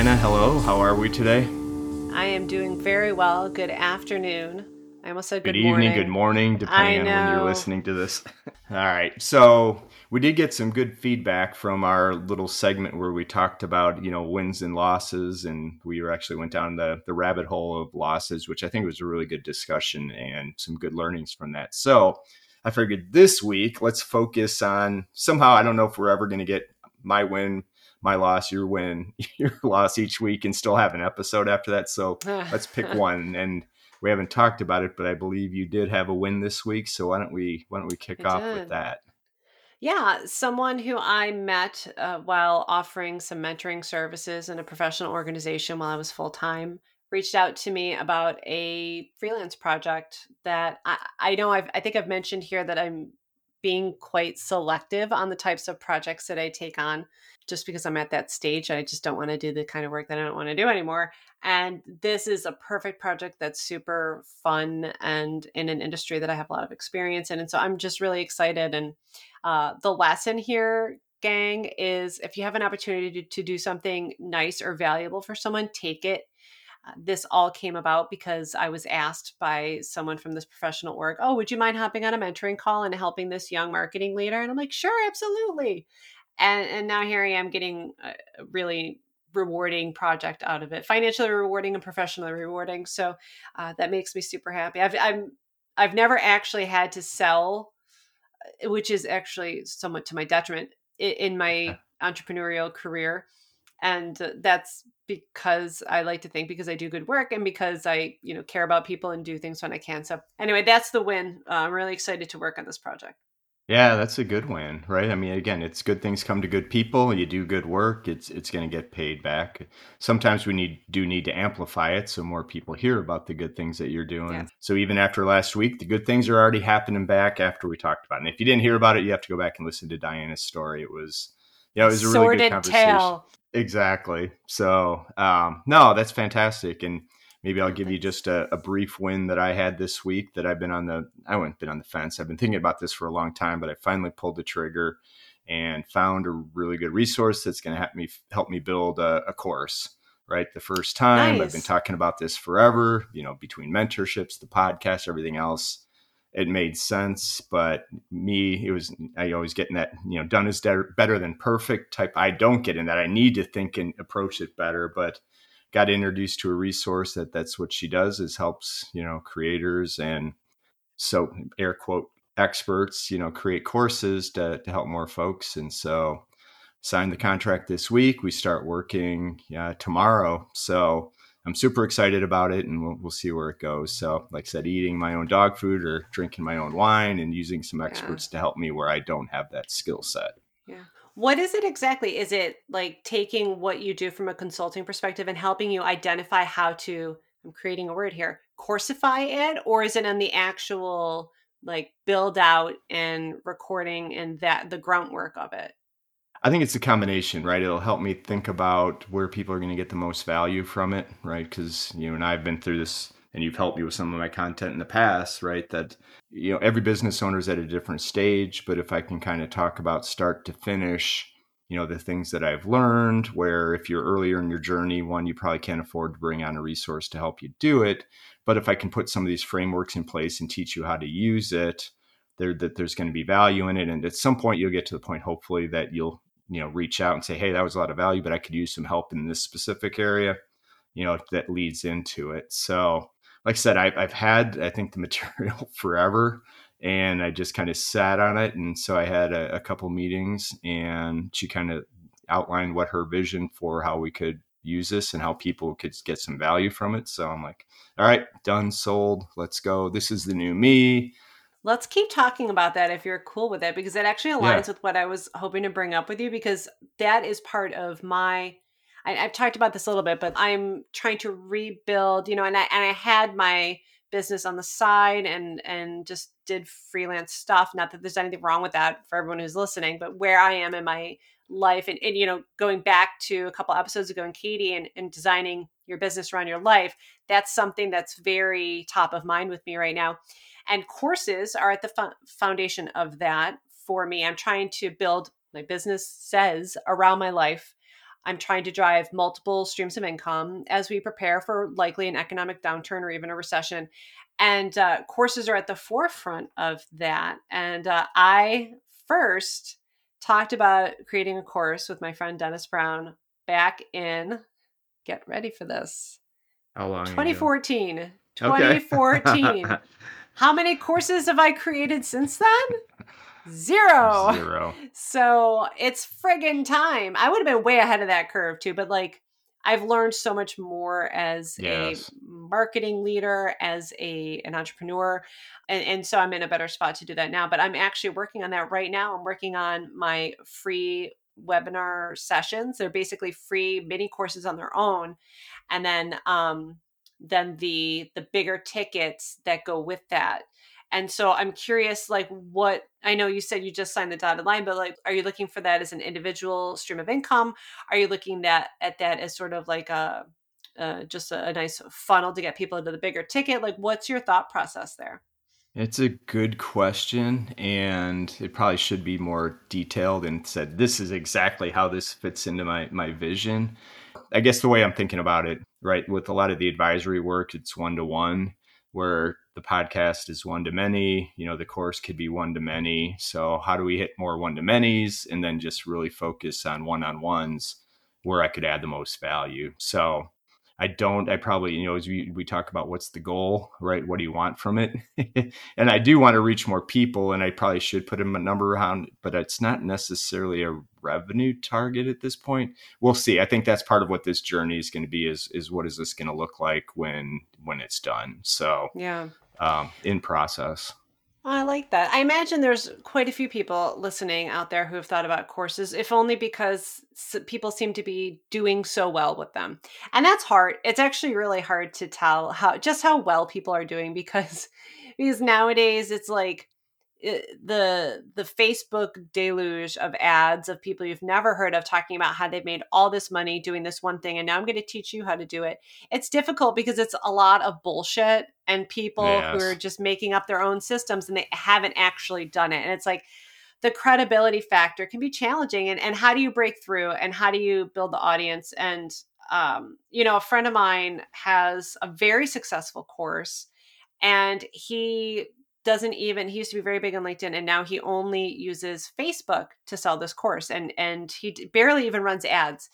Diana, hello. How are we today? I am doing very well. Good afternoon. I almost said good, good evening, good morning, depending on when you're listening to this. All right. So we did get some good feedback from our little segment where we talked about, you know, wins and losses. And we actually went down the, the rabbit hole of losses, which I think was a really good discussion and some good learnings from that. So I figured this week, let's focus on somehow, I don't know if we're ever going to get my win, my loss, your win, your loss each week and still have an episode after that. So let's pick one. And we haven't talked about it, but I believe you did have a win this week. So why don't we why don't we kick I off did. with that? Yeah, someone who I met uh, while offering some mentoring services in a professional organization while I was full time reached out to me about a freelance project that I, I know I've, I think I've mentioned here that I'm being quite selective on the types of projects that I take on just because I'm at that stage. I just don't want to do the kind of work that I don't want to do anymore. And this is a perfect project that's super fun and in an industry that I have a lot of experience in. And so I'm just really excited. And uh, the lesson here, gang, is if you have an opportunity to, to do something nice or valuable for someone, take it. Uh, this all came about because I was asked by someone from this professional org, Oh, would you mind hopping on a mentoring call and helping this young marketing leader? And I'm like, Sure, absolutely. And, and now here I am getting a really rewarding project out of it, financially rewarding and professionally rewarding. So uh, that makes me super happy. I've, I'm, I've never actually had to sell which is actually somewhat to my detriment in my entrepreneurial career and that's because i like to think because i do good work and because i you know care about people and do things when i can so anyway that's the win uh, i'm really excited to work on this project Yeah, that's a good win, right? I mean, again, it's good things come to good people. You do good work, it's it's going to get paid back. Sometimes we need do need to amplify it so more people hear about the good things that you're doing. Yes. So even after last week, the good things are already happening back after we talked about it. And if you didn't hear about it, you have to go back and listen to Diana's story. It was yeah, it was a really sordid good conversation. tale Exactly. So, um, no, that's fantastic. And maybe I'll give you just a, a brief win that I had this week that I've been on the, I haven't been on the fence. I've been thinking about this for a long time, but I finally pulled the trigger and found a really good resource that's going to help me, help me build a, a course. Right. The first time I've been talking about this forever, you know, between mentorships, the podcast, everything else it made sense but me it was i always get in that you know done is de- better than perfect type i don't get in that i need to think and approach it better but got introduced to a resource that that's what she does is helps you know creators and so air quote experts you know create courses to, to help more folks and so signed the contract this week we start working uh, tomorrow so I'm super excited about it, and we'll, we'll see where it goes. So, like I said, eating my own dog food or drinking my own wine, and using some Yeah. experts to help me where I don't have that skill set. yeah what is it exactly is it like taking what you do from a consulting perspective and helping you identify how to i'm creating a word here coursify it or is it on the actual like build out and recording and that the groundwork of it I think it's a combination, right? It'll help me think about where people are going to get the most value from it, right? Because you and I have been through this, and you've helped me with some of my content in the past, right? That you know every business owner is at a different stage, but if I can kind of talk about start to finish, you know, the things that I've learned, where if you're earlier in your journey, one, you probably can't afford to bring on a resource to help you do it, but if I can put some of these frameworks in place and teach you how to use it. There, that there's going to be value in it, and at some point you'll get to the point, hopefully, that you'll you know reach out and say hey that was a lot of value but i could use some help in this specific area you know that leads into it so like i said i've, I've had i think the material forever and i just kind of sat on it and so i had a, a couple meetings and she kind of outlined what her vision for how we could use this and how people could get some value from it. So i'm like all right done sold let's go. This is the new me. Let's keep talking about that if you're cool with it because it actually aligns with what i was hoping to bring up with you because that is part of my I, i've talked about this a little bit but i'm trying to rebuild you know and i and i had my business on the side and and just did freelance stuff. Not that there's anything wrong with that for everyone who's listening but where i am in my life and, and you know going back to a couple episodes ago and katie and, and designing your business around your life that's something that's very top of mind with me right now. And courses are at the fo- foundation of that for me. I'm trying to build my business says around my life I'm trying to drive multiple streams of income as we prepare for likely an economic downturn or even a recession. And uh, courses are at the forefront of that. And uh, I first talked about creating a course with my friend Dennis Brown back in, get ready for this, How long? 2014. ago? 2014. Okay. How many courses have I created since then? Zero. Zero. So it's friggin' time. I would have been way ahead of that curve too, but like I've learned so much more as Yes. a marketing leader, as a an entrepreneur, and, and so I'm in a better spot to do that now. But I'm actually working on that right now. I'm working on my free webinar sessions. They're basically free mini courses on their own, and then um, then the the bigger tickets that go with that. And so I'm curious, like, what I know you said you just signed the dotted line, but like, are you looking for that as an individual stream of income? Are you looking that at that as sort of like a uh, just a, a nice funnel to get people into the bigger ticket? Like, what's your thought process there? It's a good question, and it probably should be more detailed and said, this is exactly how this fits into my, my vision. I guess the way I'm thinking about it, right, with a lot of the advisory work, it's one to one, where the podcast is one to many, you know, the course could be one to many. So, how do we hit more one to manys and then just really focus on one on ones where I could add the most value? So, I don't, I probably, you know, as we, we talk about what's the goal, right? What do you want from it? and I do want to reach more people, and I probably should put a number around, but it's not necessarily a revenue target at this point. We'll see. I think that's part of what this journey is going to be. Is is what is this going to look like when when it's done? So Yeah. um, in process. Oh, I like that. I imagine there's quite a few people listening out there who have thought about courses, if only because people seem to be doing so well with them. And that's hard. It's actually really hard to tell how just how well people are doing because because nowadays it's like it, the the Facebook deluge of ads of people you've never heard of talking about how they've made all this money doing this one thing and now I'm going to teach you how to do it. It's difficult because it's a lot of bullshit and people who are just making up their own systems and they haven't actually done it. And it's like the credibility factor can be challenging and and how do you break through and how do you build the audience and um you know a friend of mine has a very successful course and he doesn't even he used to be very big on linkedin and now he only uses facebook to sell this course and and he barely even runs ads.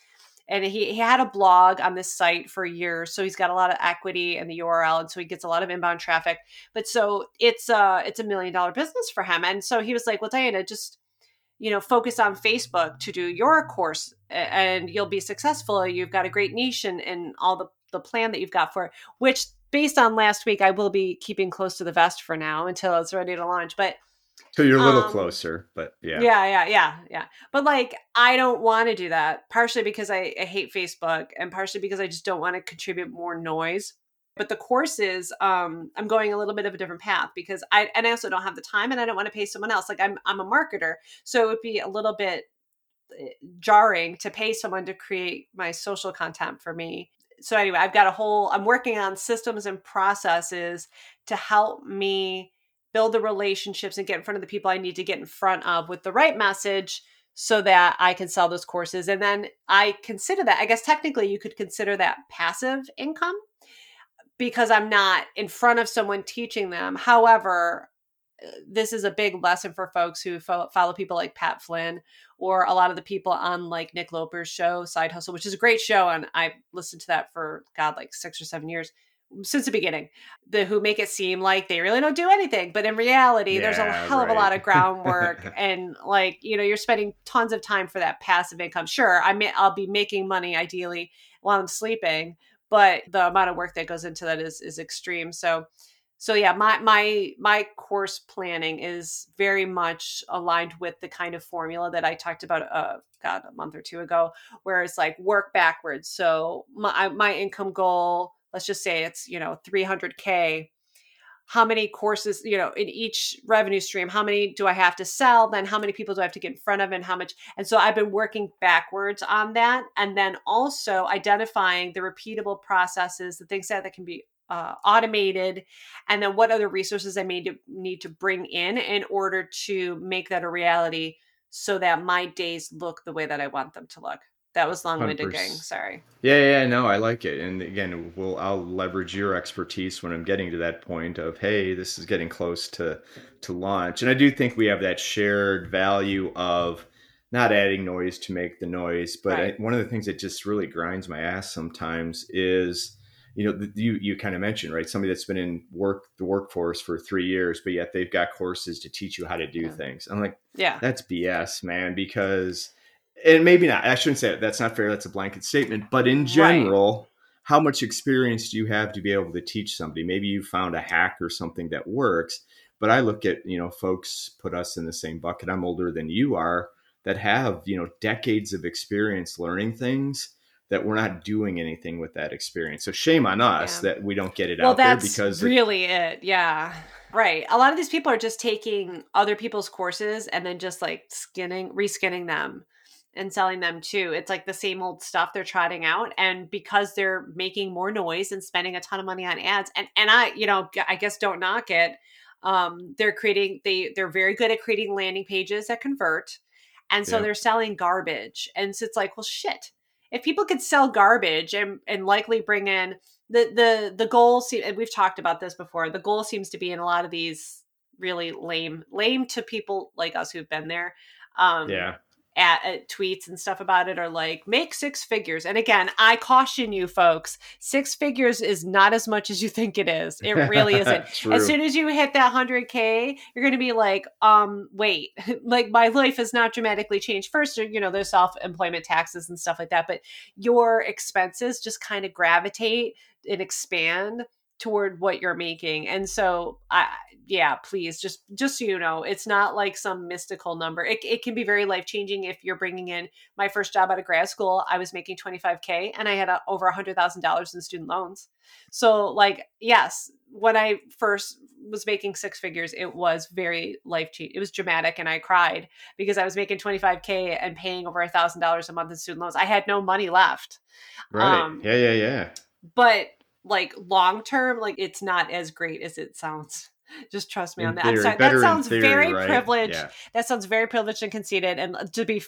And he, he had a blog on this site for years so he's got a lot of equity in the url and so he gets a lot of inbound traffic. But so it's uh it's a million dollar business for him and so he was like well diana just you know focus on facebook to do your course and you'll be successful. You've got a great niche and, and all the the plan that you've got for it which based on last week i will be keeping close to the vest for now until it's ready to launch but So you're a little Um, closer, but yeah. yeah yeah yeah yeah. But like i don't want to do that partially because I, I hate facebook and partially because i just don't want to contribute more noise. But the courses um i'm going a little bit of a different path because i and i also don't have the time and i don't want to pay someone else. Like i'm i'm a marketer so it would be a little bit eh, jarring to pay someone to create my social content for me so anyway i've got a whole i'm working on systems and processes to help me build the relationships and get in front of the people i need to get in front of with the right message so that i can sell those courses. And then i consider that i guess technically you could consider that passive income because i'm not in front of someone teaching them. However this is a big lesson for folks who fo- follow people like Pat Flynn or a lot of the people on like Nick Loper's show, Side Hustle, which is a great show. And I've listened to that for, God, like six or seven years since the beginning. The who make it seem like they really don't do anything. But in reality, there's a Yeah, hell of a lot of groundwork. and like, you know, you're spending tons of time for that passive income. Sure, I may, I'll be making money ideally while I'm sleeping, but the amount of work that goes into that is is extreme. So so yeah my my my course planning is very much aligned with the kind of formula that i talked about uh god a month or two ago where it's like work backwards. So my my income goal let's just say it's you know 300k how many courses you know in each revenue stream how many do i have to sell? Then how many people do i have to get in front of and how much? And so i've been working backwards on that and then also identifying the repeatable processes the things that, that can be uh, automated and then what other resources i may to, need to bring in in order to make that a reality so that my days look the way that i want them to look that was long-winded gang sorry yeah yeah no i like it and again we'll i'll leverage your expertise when i'm getting to that point of hey this is getting close to to launch and i do think we have that shared value of not adding noise to make the noise but right. I, one of the things that just really grinds my ass sometimes is you know you you kind of mentioned right somebody that's been in work the workforce for three years but yet they've got courses to teach you how to do yeah. things i'm like yeah that's bs man because and maybe not. I shouldn't say it. That's not fair. That's a blanket statement. But in general, right. how much experience do you have to be able to teach somebody? Maybe you found a hack or something that works. But I look at, you know, folks put us in the same bucket. I'm older than you are that have, you know, decades of experience learning things that we're not doing anything with that experience. So shame on us yeah. that we don't get it well, out there because it's really it, it yeah. Right. A lot of these people are just taking other people's courses and then just like skinning, reskinning them and selling them too. It's like the same old stuff they're trotting out. And because they're making more noise and spending a ton of money on ads, and and I, you know, I guess don't knock it. Um, they're creating they they're very good at creating landing pages that convert. And so yeah. they're selling garbage. And so it's like, well shit. If people could sell garbage and, and likely bring in the the the goal and we've talked about this before, the goal seems to be in a lot of these really lame lame to people like us who've been there. Um, yeah at, at, tweets and stuff about it are like make six figures. And again i caution you folks six figures is not as much as you think it is. It really isn't. As soon as you hit that 100k you're going to be like um wait like my life has not dramatically changed. First you know there's self-employment taxes and stuff like that but your expenses just kind of gravitate and expand toward what you're making and so i yeah please just just so you know it's not like some mystical number it, it can be very life changing if you're bringing in my first job out of grad school i was making 25k and i had a, over $100000 in student loans. So like yes when i first was making six figures it was very life changing it was dramatic and i cried because i was making 25k and paying over a $1000 a month in student loans. I had no money left. Right. Um, yeah yeah yeah. but like long term, like it's not as great as it sounds. Just trust me in on that. Theory, sorry, that sounds theory, very right? privileged. Yeah. That sounds very privileged and conceited. And to be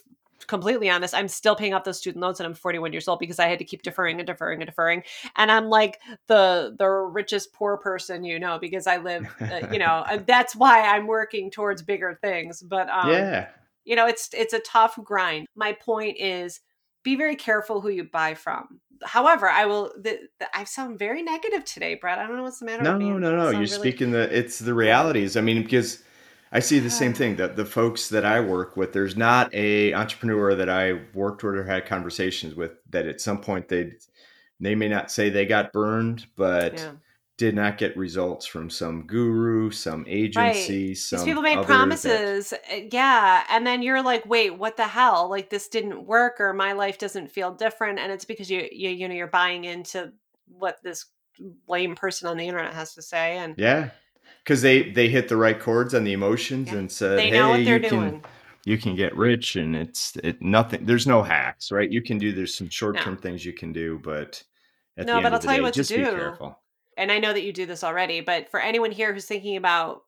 completely honest, I'm still paying off those student loans and I'm 41 years old because I had to keep deferring and deferring and deferring. And I'm like the the richest poor person, you know, because I live, uh, you know, that's why I'm working towards bigger things. But um, yeah, you know, it's it's a tough grind. My point is be very careful who you buy from. However, I will. The, the, I sound very negative today, Brett. I don't know what's the matter. No, no, no. no. You're really... speaking the. It's the realities. I mean, because I see the same thing. That the folks that I work with, there's not a entrepreneur that I worked with or had conversations with that at some point they they may not say they got burned, but yeah did not get results from some guru, some agency, right. some These people made promises. That... Eh, yeah. And then you're like, wait, what the hell? Like this didn't work or my life doesn't feel different. And it's because you you you know you're buying into what this lame person on the internet has to say. And yeah. Because they they hit the right chords on the emotions yeah. and said, they know hey, what you doing. Can, you can get rich and it's it nothing there's no hacks, right? You can do there's some short term no. things you can do, but no, but I'll tell day, you what to do and I know that you do this already, but for anyone here who's thinking about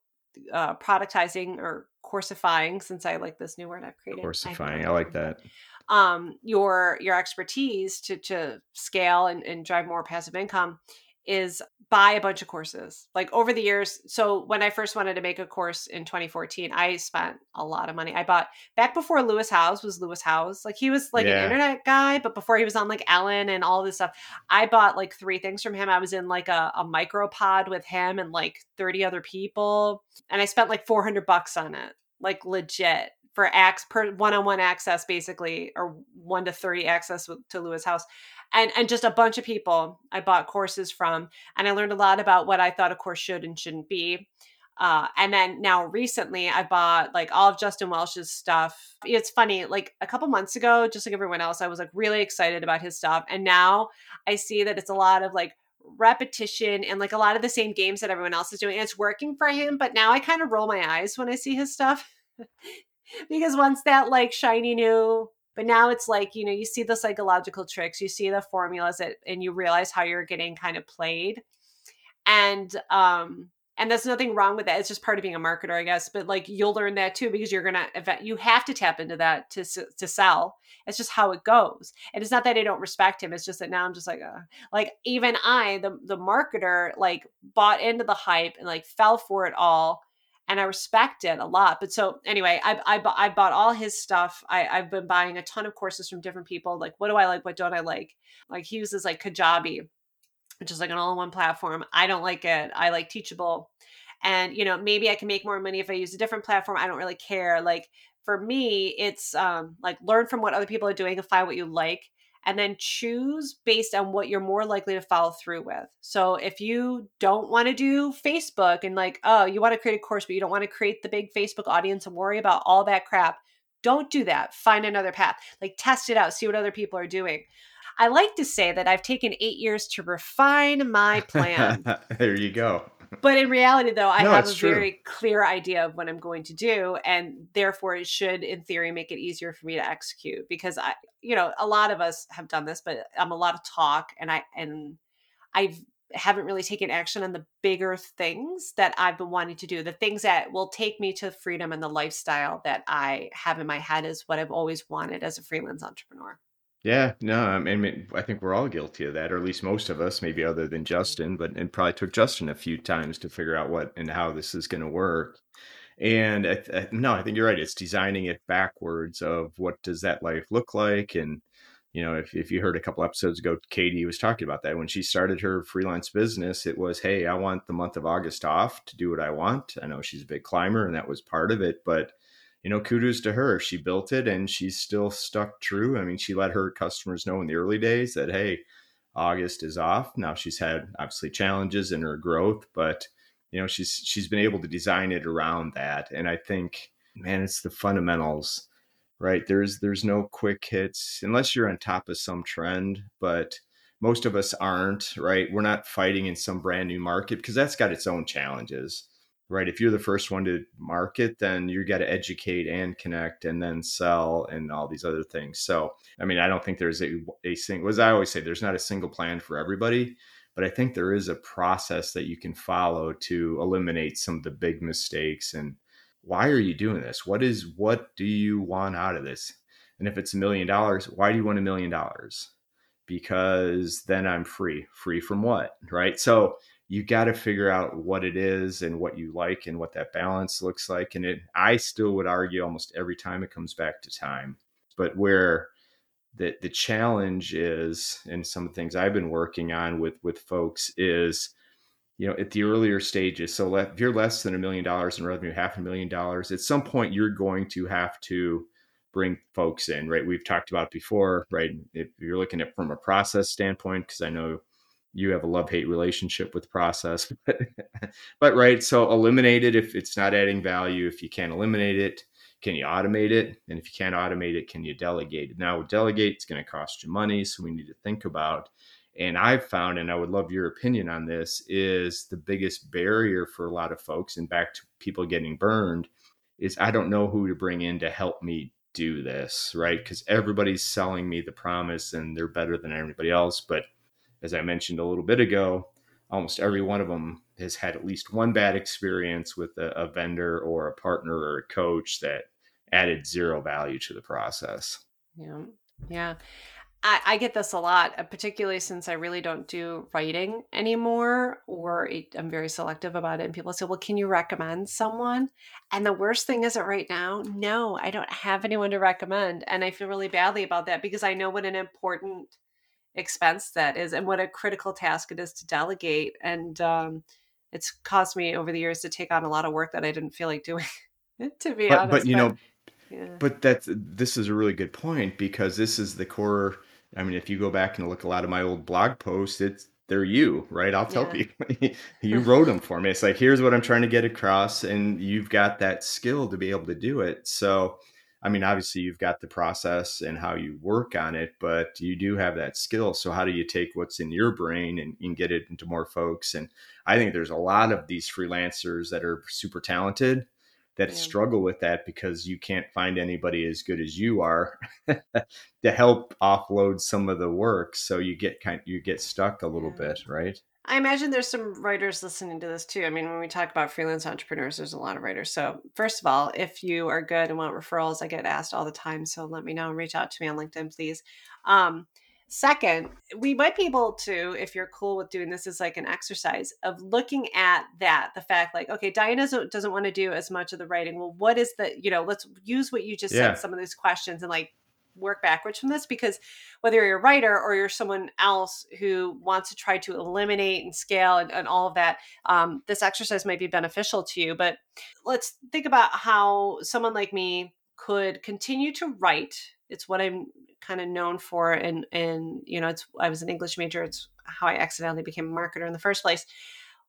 uh, productizing or coursifying, since I like this new word I've created, coursifying, I, I like that. Um, your your expertise to to scale and, and drive more passive income is buy a bunch of courses. Like over the years, so when I first wanted to make a course in 2014, I spent a lot of money. I bought back before Lewis Howes was Lewis Howes. Like he was like yeah. an internet guy, but before he was on like Ellen and all this stuff, I bought like three things from him. I was in like a, a micro pod with him and like 30 other people. And I spent like 400 bucks on it, like legit for acts per one-on-one access basically or 1 to 30 access to Lewis Howes and and just a bunch of people I bought courses from, and I learned a lot about what I thought a course should and shouldn't be. Uh, and then now recently, I bought like all of Justin Welsh's stuff. It's funny, like a couple months ago, just like everyone else, I was like really excited about his stuff, and now I see that it's a lot of like repetition and like a lot of the same games that everyone else is doing. And it's working for him, but now I kind of roll my eyes when I see his stuff. because once that like shiny new but now it's like, you know, you see the psychological tricks, you see the formulas that, and you realize how you're getting kind of played. And, um, and there's nothing wrong with that it's just part of being a marketer i guess but like you'll learn that too because you're gonna you have to tap into that to to sell. It's just how it goes. And it's not that i don't respect him it's just that now i'm just like uh, like even i the the marketer like bought into the hype and like fell for it all and I respect it a lot. But so anyway, I I, I bought all his stuff. I I've been buying a ton of courses from different people. Like, what do I like? What don't I like? Like he uses like Kajabi, which is like an all-in-one platform. I don't like it. I like Teachable, and you know maybe I can make more money if I use a different platform. I don't really care. Like for me, it's um like learn from what other people are doing and find what you like and then choose based on what you're more likely to follow through with. So if you don't want to do Facebook and like, oh, you want to create a course, but you don't want to create the big Facebook audience and worry about all that crap, don't do that. Find another path. Like test it out, see what other people are doing. I like to say that I've taken eight years to refine my plan. there you go but in reality though i no, have a true. very clear idea of what i'm going to do and therefore it should in theory make it easier for me to execute because i you know a lot of us have done this but i'm a lot of talk and i and i've haven't really taken action on the bigger things that I've been wanting to do, the things that will take me to freedom and the lifestyle that I have in my head is what I've always wanted as a freelance entrepreneur. Yeah, no, I mean, I think we're all guilty of that, or at least most of us, maybe other than mm-hmm. Justin, but it probably took Justin a few times to figure out what and how this is going to work. And I, I, no, I think you're right. It's designing it backwards of what does that life look like, and you know, if if you heard a couple episodes ago, Katie was talking about that when she started her freelance business. It was, hey, I want the month of August off to do what I want. I know she's a big climber, and that was part of it, but you know, kudos to her. She built it and she's still stuck true. I mean, she let her customers know in the early days that, hey, August is off. Now she's had obviously challenges in her growth, but you know, she's she's been able to design it around that. And I think, man, it's the fundamentals, right? There's there's no quick hits unless you're on top of some trend, but most of us aren't, right? We're not fighting in some brand new market because that's got its own challenges right? If you're the first one to market, then you got to educate and connect and then sell and all these other things. So, I mean, I don't think there's a, a single, as I always say, there's not a single plan for everybody, but I think there is a process that you can follow to eliminate some of the big mistakes. And why are you doing this? What is, what do you want out of this? And if it's a million dollars, why do you want a million dollars? Because then I'm free. Free from what? Right. So, you got to figure out what it is and what you like and what that balance looks like. And it, I still would argue almost every time it comes back to time. But where the the challenge is, and some of the things I've been working on with with folks is, you know, at the earlier stages. So if you're less than a million dollars in revenue, half a million dollars, at some point you're going to have to bring folks in, right? We've talked about before, right? If you're looking at from a process standpoint, because I know you have a love hate relationship with process but, right so eliminate it if it's not adding value. If you can't eliminate it can you automate it? And if you can't automate it can you delegate? It now delegate it's going to cost you money so we need to think about and i've found and i would love your opinion on this is the biggest barrier for a lot of folks and back to people getting burned is i don't know who to bring in to help me do this right? Because everybody's selling me the promise and they're better than everybody else but as I mentioned a little bit ago, almost every one of them has had at least one bad experience with a, a vendor or a partner or a coach that added zero value to the process. Yeah. Yeah. I, I, get this a lot, uh, particularly since I really don't do writing anymore, or I'm very selective about it. And people say, Well, can you recommend someone? And the worst thing is it right now, no, I don't have anyone to recommend. And I feel really badly about that because I know what an important expense that is and what a critical task it is to delegate and um, it's caused me over the years to take on a lot of work that i didn't feel like doing to be but, honest but you but, know yeah. but that's this is a really good point because this is the core i mean if you go back and look a lot of my old blog posts it's they're you right i'll tell yeah. people you wrote them for me it's like here's what i'm trying to get across and you've got that skill to be able to do it so I mean, obviously you've got the process and how you work on it, but you do have that skill. So how do you take what's in your brain and, and get it into more folks? And I think there's a lot of these freelancers that are super talented that yeah. struggle with that because you can't find anybody as good as you are to help offload some of the work. So you get kind you get stuck a little yeah. bit, right? I imagine there's some writers listening to this too. I mean, when we talk about freelance entrepreneurs, there's a lot of writers. So, first of all, if you are good and want referrals, I get asked all the time. So, let me know and reach out to me on LinkedIn, please. Um, second, we might be able to, if you're cool with doing this as like an exercise of looking at that, the fact like, okay, Diana doesn't, doesn't want to do as much of the writing. Well, what is the, you know, let's use what you just Yeah. said, some of these questions and like work backwards from this because whether you're a writer or you're someone else who wants to try to eliminate and scale and, and all of that, um, this exercise might be beneficial to you. But let's think about how someone like me could continue to write. It's what I'm kind of known for, and and you know, it's I was an English major. It's how I accidentally became a marketer in the first place,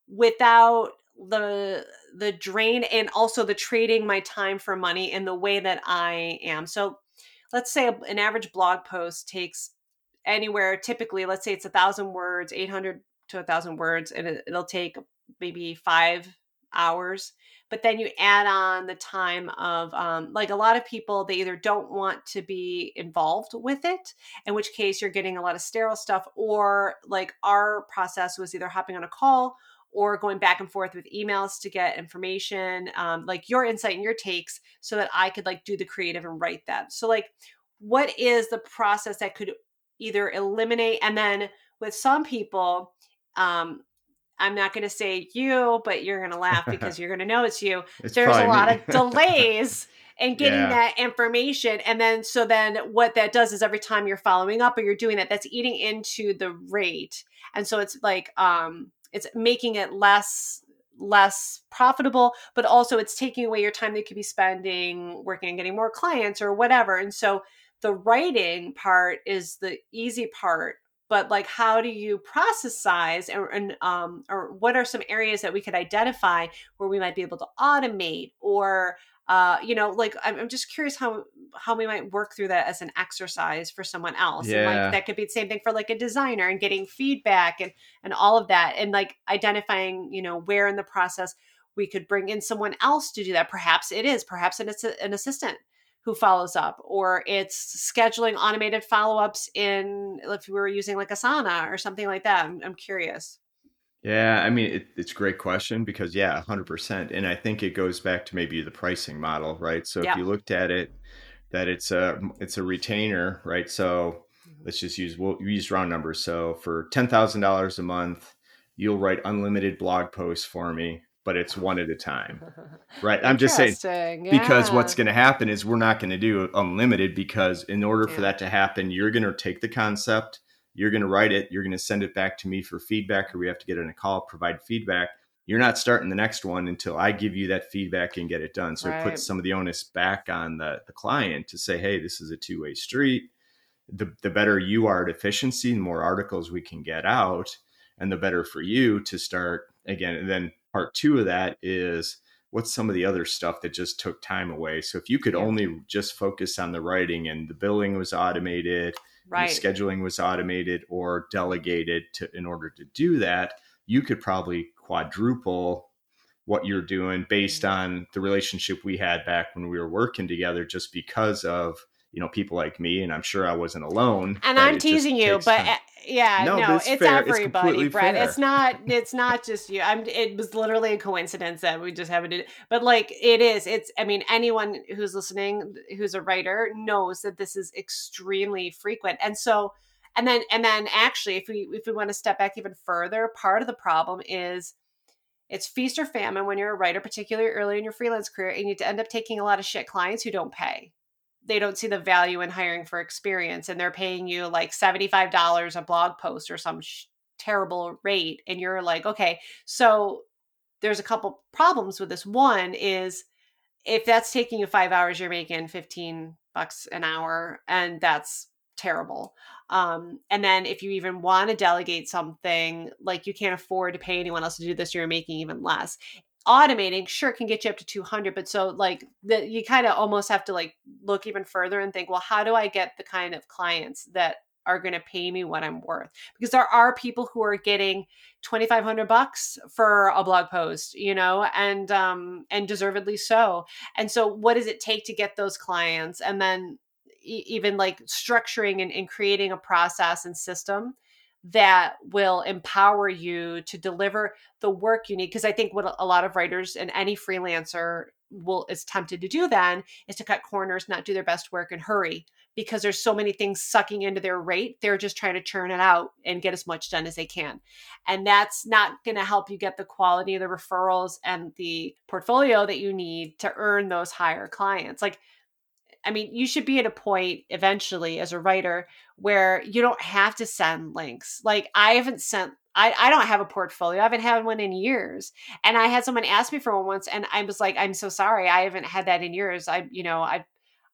without the the drain and also the trading my time for money in the way that I am. So let's say an average blog post takes anywhere typically let's say it's a thousand words 800 to a thousand words and it, it'll take maybe five hours but then you add on the time of um, like a lot of people they either don't want to be involved with it in which case you're getting a lot of sterile stuff or like our process was either hopping on a call or going back and forth with emails to get information um, like your insight and your takes so that i could like do the creative and write that so like what is the process that could either eliminate and then with some people um i'm not going to say you but you're going to laugh because you're going to know it's you It's there's a lot me. of delays in getting Yeah. that information and then so then what that does is every time you're following up or you're doing that that's eating into the rate and so it's like um it's making it less less profitable but also it's taking away your time that you could be spending working on getting more clients or whatever. And so the writing part is the easy part but like how do you process size and, and um or what are some areas that we could identify where we might be able to automate or uh you know like i'm, I'm just curious how how we might work through that as an exercise for someone else. And Yeah. like that could be the same thing for like a designer and getting feedback and and all of that and like identifying you know where in the process we could bring in someone else to do that. Perhaps it is perhaps it's an assistant who follows up or it's scheduling automated follow-ups in if we were using like asana or something like that. I'm, I'm curious Yeah, I mean, it, it's a great question because, yeah, 100%. And I think it goes back to maybe the pricing model, right? So if Yeah. you looked at it, that it's a it's a retainer, right? So mm-hmm. let's just use we'll use round numbers. So for ten thousand dollars a month, you'll write unlimited blog posts for me, but it's one at a time, right? I'm just saying Interesting, because what's yeah. going to happen is we're not going to do unlimited because in order for Yeah. that to happen you're going to take the concept you're going to write it you're going to send it back to me for feedback or we have to get in a call provide feedback. You're not starting the next one until i give you that feedback and get it done. So it puts some of the onus back on the, the client to say hey this is a two-way street. The, the better you are at efficiency the more articles we can get out and the better for you to start. Again and then part two of that is what's some of the other stuff that just took time away? So if you could Yeah. only just focus on the writing and the billing was automated right scheduling was automated or delegated to in order to do that you could probably quadruple what you're doing based Mm-hmm. on the relationship we had back when we were working together just because of you know people like me and i'm sure i wasn't alone and i'm teasing you but time. uh, yeah No, no, it's, it's. It's everybody completely brett fair. it's not it's not just you i'm it was literally a coincidence that we just happened to but like it is it's i mean anyone who's listening who's a writer knows that this is extremely frequent and so and then and then actually if we if we want to step back even further part of the problem is it's feast or famine when you're a writer particularly early in your freelance career and you end up taking a lot of shit clients who don't pay they don't see the value in hiring for experience and they're paying you like $75 a blog post or some sh- terrible rate and you're like okay. So there's a couple problems with this. One is if that's taking you 5 hours you're making 15 bucks an hour and that's terrible. Um, and then if you even want to delegate something like you can't afford to pay anyone else to do this you're making even less automating sure can get you up to 200 but so like that you kind of almost have to like look even further and think well how do i get the kind of clients that are going to pay me what i'm worth? Because there are people who are getting 2500 bucks for a blog post you know and um and deservedly so. And so what does it take to get those clients? And then e- even like structuring and, and creating a process and system that will empower you to deliver the work you need because i think what a lot of writers and any freelancer will is tempted to do then is to cut corners not do their best work and hurry because there's so many things sucking into their rate they're just trying to churn it out and get as much done as they can. And that's not going to help you get the quality of the referrals and the portfolio that you need to earn those higher clients. Like I mean, you should be at a point eventually as a writer where you don't have to send links. Like I haven't sent I, I don't have a portfolio. I haven't had one in years. And I had someone ask me for one once and I was like, I'm so sorry. I haven't had that in years. I, you know, I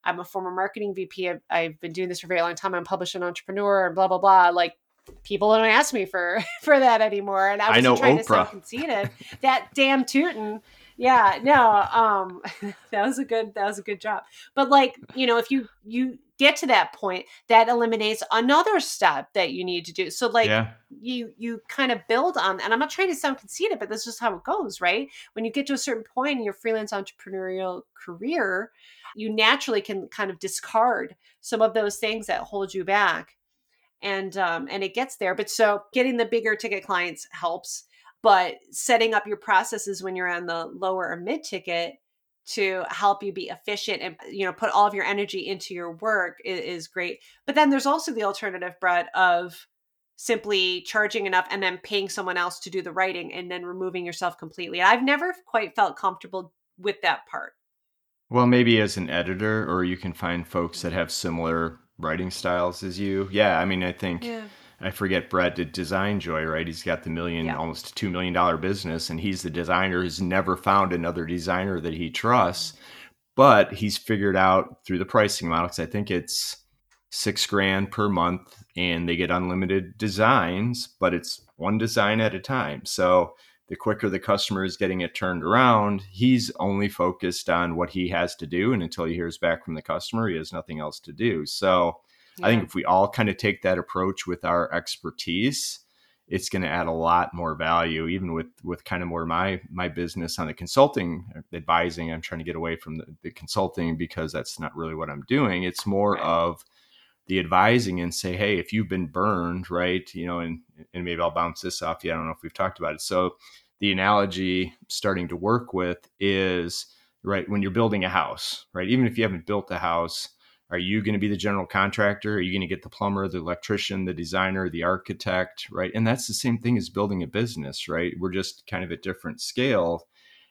I'm a former marketing VP. I've, I've been doing this for a very long time. I'm published an entrepreneur and blah, blah, blah. Like people don't ask me for for that anymore. And I was I know trying Oprah. to sound conceited. that damn tootin' yeah no um that was a good that was a good job. But like you know if you you get to that point that eliminates another step that you need to do. So like yeah. you you kind of build on and i'm not trying to sound conceited but this is how it goes right? When you get to a certain point in your freelance entrepreneurial career you naturally can kind of discard some of those things that hold you back. And um and it gets there. But so getting the bigger ticket clients helps but setting up your processes when you're on the lower or mid ticket to help you be efficient and you know put all of your energy into your work is, is, great. But then there's also the alternative brett of simply charging enough and then paying someone else to do the writing and then removing yourself completely. I've never quite felt comfortable with that part. Well maybe as an editor or you can find folks that mm. have similar writing styles as you. Yeah i mean i think yeah I forget Brett did Design Joy, right? He's got the million, yeah. almost two million dollar business, and he's the designer. He's never found another designer that he trusts, but he's figured out through the pricing model. Because I think it's six grand per month, and they get unlimited designs, but it's one design at a time. So the quicker the customer is getting it turned around, he's only focused on what he has to do, and until he hears back from the customer, he has nothing else to do. So yeah. I think if we all kind of take that approach with our expertise, it's going to add a lot more value even with with kind of more my my business on the consulting uh, advising i'm trying to get away from the, the consulting because that's not really what i'm doing it's more right. of the advising and say hey if you've been burned right you know and and maybe i'll bounce this off you i don't know if we've talked about it so the analogy starting to work with is right when you're building a house right even if you haven't built a house are you going to be the general contractor? Are you going to get the plumber, the electrician, the designer, the architect, right? And that's the same thing as building a business, right? We're just kind of at different scale.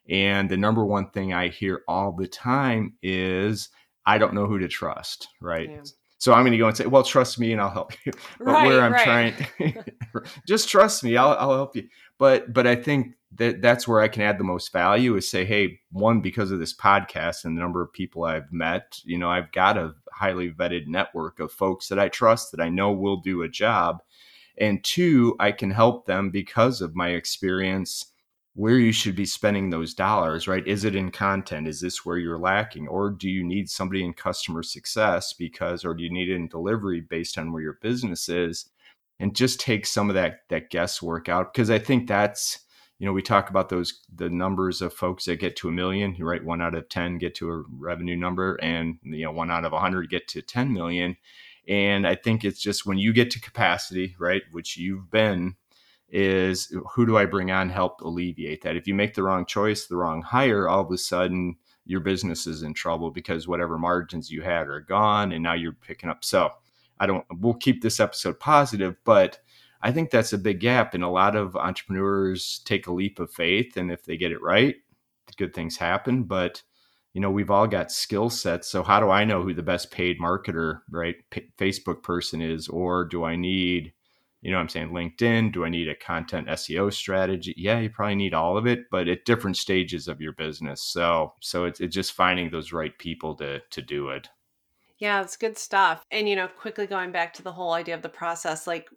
And the number one thing I hear all the time is, I don't know who to trust, right? Yeah. So I'm going to go and say, well, trust me and I'll help you. But right, where I'm right. trying, just trust me, I'll, I'll help you. But, but I think that that's where I can add the most value is say, hey, one, because of this podcast and the number of people I've met, you know, I've got a highly vetted network of folks that I trust that I know will do a job. And two, I can help them because of my experience where you should be spending those dollars, right? Is it in content? Is this where you're lacking? Or do you need somebody in customer success because, or do you need it in delivery based on where your business is? And just take some of that that guesswork out because I think that's you know, we talk about those the numbers of folks that get to a million, right? One out of ten get to a revenue number, and you know, one out of a hundred get to ten million. And I think it's just when you get to capacity, right, which you've been, is who do I bring on help alleviate that? If you make the wrong choice, the wrong hire, all of a sudden your business is in trouble because whatever margins you had are gone, and now you're picking up. So I don't. We'll keep this episode positive, but I think that's a big gap. And a lot of entrepreneurs take a leap of faith. And if they get it right, good things happen. But, you know, we've all got skill sets. So how do I know who the best paid marketer, right? P- Facebook person is? Or do I need, you know I'm saying, LinkedIn? Do I need a content SEO strategy? Yeah, you probably need all of it, but at different stages of your business. So, so it's, it's just finding those right people to, to do it. Yeah, it's good stuff. And, you know, quickly going back to the whole idea of the process, like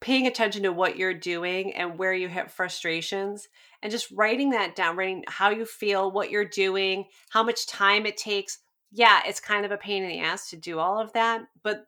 paying attention to what you're doing and where you hit frustrations and just writing that down, writing how you feel, what you're doing, how much time it takes. Yeah, it's kind of a pain in the ass to do all of that, but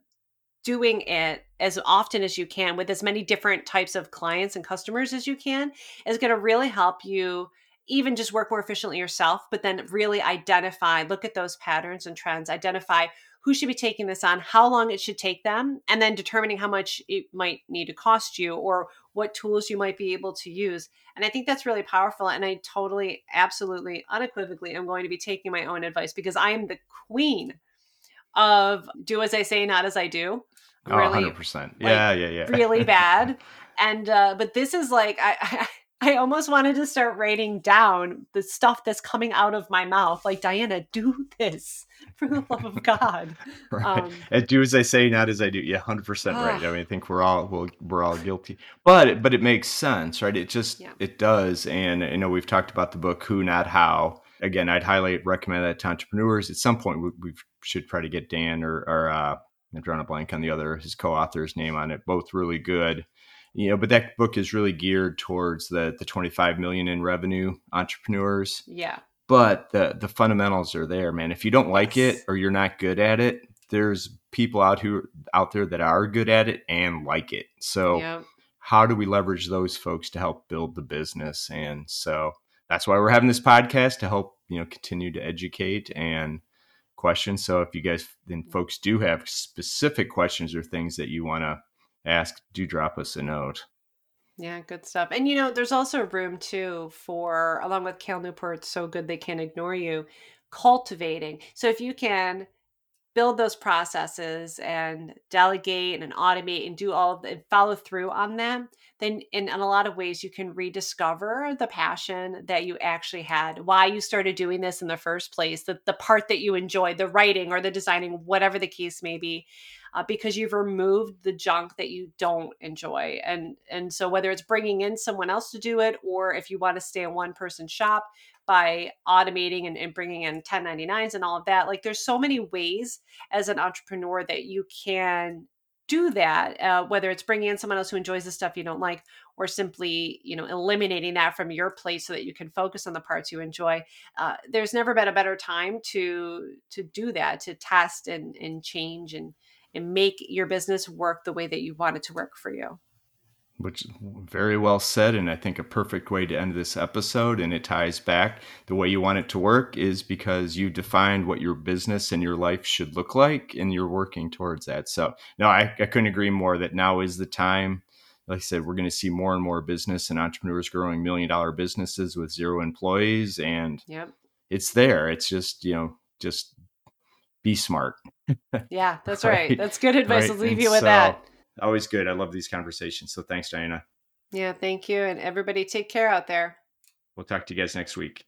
doing it as often as you can with as many different types of clients and customers as you can is going to really help you even just work more efficiently yourself, but then really identify, look at those patterns and trends, identify who should be taking this on, how long it should take them, and then determining how much it might need to cost you or what tools you might be able to use. And I think that's really powerful. And I totally, absolutely, unequivocally am going to be taking my own advice because I am the queen of do as I say, not as I do. Oh, really, oh, 100%. Yeah, like, yeah, yeah. really bad. And, uh, but this is like, I, I I almost wanted to start writing down the stuff that's coming out of my mouth. Like, Diana, do this for the love of God. right. Um, and do as I say, not as I do. Yeah, hundred percent right. I mean, I think we're all we're, we're all guilty, but but it makes sense, right? It just yeah. it does. And I know we've talked about the book Who Not How. Again, I'd highly recommend that to entrepreneurs. At some point, we, we should try to get Dan or, or uh, I'm drawing a blank on the other his co-author's name on it. Both really good you know but that book is really geared towards the the 25 million in revenue entrepreneurs. Yeah. But the the fundamentals are there man. If you don't like it or you're not good at it there's people out who out there that are good at it and like it. So yep. how do we leverage those folks to help build the business? And so that's why we're having this podcast to help you know continue to educate and questions. So if you guys then mm. folks do have specific questions or things that you want to ask, do drop us a note. Yeah, good stuff. And you know, there's also room too for, along with Cal Newport's So Good They Can't Ignore You, cultivating. So if you can build those processes and delegate and automate and do all the follow through on them, then in, in a lot of ways you can rediscover the passion that you actually had, why you started doing this in the first place, the, the part that you enjoyed, the writing or the designing, whatever the case may be uh, because you've removed the junk that you don't enjoy. And and so whether it's bringing in someone else to do it or if you want to stay in one person shop by automating and, and bringing in 1099s and all of that like there's so many ways as an entrepreneur that you can do that uh, whether it's bringing in someone else who enjoys the stuff you don't like or simply you know eliminating that from your plate so that you can focus on the parts you enjoy. Uh, there's never been a better time to to do that to test and and change and and make your business work the way that you want it to work for you. Which very well said, and I think a perfect way to end this episode. And it ties back the way you want it to work is because you defined what your business and your life should look like, and you're working towards that. So, no, I, I couldn't agree more that now is the time. Like I said, we're going to see more and more business and entrepreneurs growing million dollar businesses with zero employees, and yep. it's there. It's just you know just be smart. yeah, that's right. right. That's good advice. Right. Let's leave and you with so, that. Always good. I love these conversations. So thanks, Diana. Yeah, thank you. And everybody take care out there. We'll talk to you guys next week.